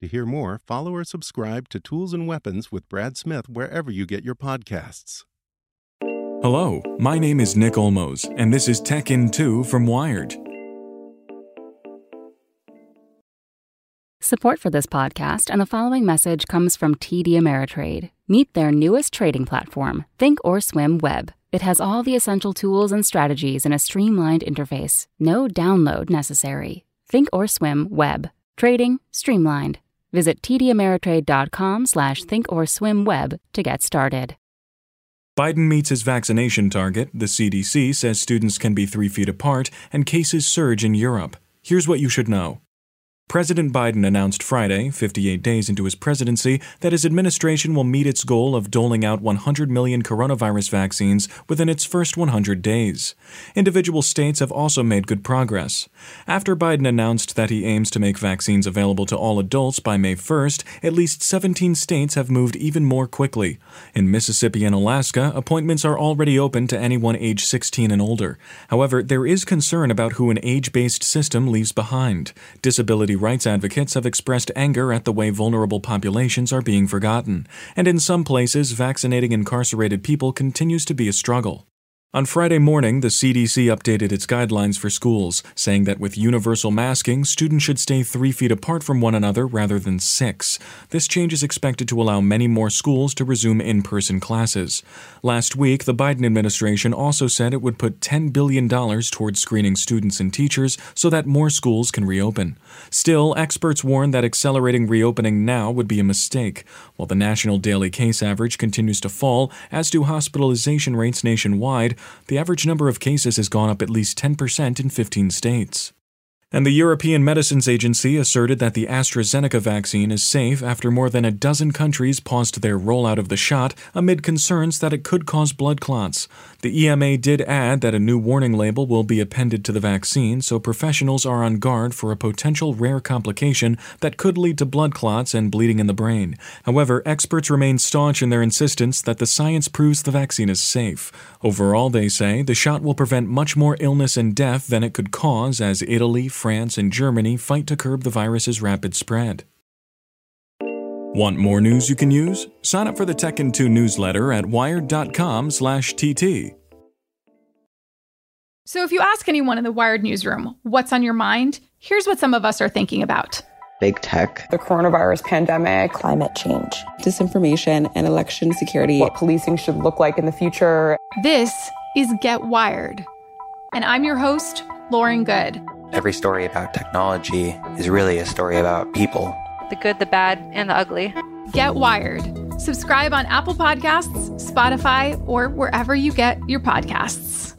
To hear more, follow or subscribe to Tools and Weapons with Brad Smith wherever you get your podcasts. Hello, my name is Nick Olmos, and this is Tech in 2 from Wired. Support for this podcast and the following message comes from TD Ameritrade. Meet their newest trading platform, Thinkorswim Web. It has all the essential tools and strategies in a streamlined interface. No download necessary. Thinkorswim Web. Trading streamlined. Visit tdameritrade.com slash thinkorswimweb to get started. Biden meets his vaccination target. The CDC says students can be three feet apart, and cases surge in Europe. Here's what you should know. President Biden announced Friday, 58 days into his presidency, that his administration will meet its goal of doling out 100 million coronavirus vaccines within its first 100 days. Individual states have also made good progress. After Biden announced that he aims to make vaccines available to all adults by May 1st, at least 17 states have moved even more quickly. In Mississippi and Alaska, appointments are already open to anyone age 16 and older. However, there is concern about who an age based system leaves behind. Disability rights advocates have expressed anger at the way vulnerable populations are being forgotten, and in some places, vaccinating incarcerated people continues to be a struggle. On Friday morning, the CDC updated its guidelines for schools, saying that with universal masking, students should stay three feet apart from one another rather than six. This change is expected to allow many more schools to resume in person classes. Last week, the Biden administration also said it would put $10 billion towards screening students and teachers so that more schools can reopen. Still, experts warn that accelerating reopening now would be a mistake. While the national daily case average continues to fall, as do hospitalization rates nationwide, the average number of cases has gone up at least 10% in 15 states. And the European Medicines Agency asserted that the AstraZeneca vaccine is safe after more than a dozen countries paused their rollout of the shot amid concerns that it could cause blood clots. The EMA did add that a new warning label will be appended to the vaccine so professionals are on guard for a potential rare complication that could lead to blood clots and bleeding in the brain. However, experts remain staunch in their insistence that the science proves the vaccine is safe. Overall, they say, the shot will prevent much more illness and death than it could cause as Italy, France, and Germany fight to curb the virus's rapid spread. Want more news you can use? Sign up for the Tech in 2 newsletter at wired.com/tt. So if you ask anyone in the Wired newsroom what's on your mind, here's what some of us are thinking about. Big tech, the coronavirus pandemic, climate change, disinformation, and election security. What policing should look like in the future. This is Get Wired. And I'm your host, Lauren Goode. Every story about technology is really a story about people the good, the bad, and the ugly. Get Wired. Subscribe on Apple Podcasts, Spotify, or wherever you get your podcasts.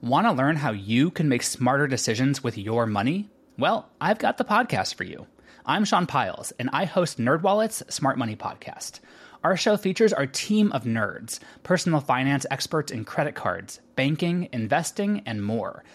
Want to learn how you can make smarter decisions with your money? Well, I've got the podcast for you. I'm Sean Pyles, and I host NerdWallet's Smart Money Podcast. Our show features our team of nerds, personal finance experts in credit cards, banking, investing, and more –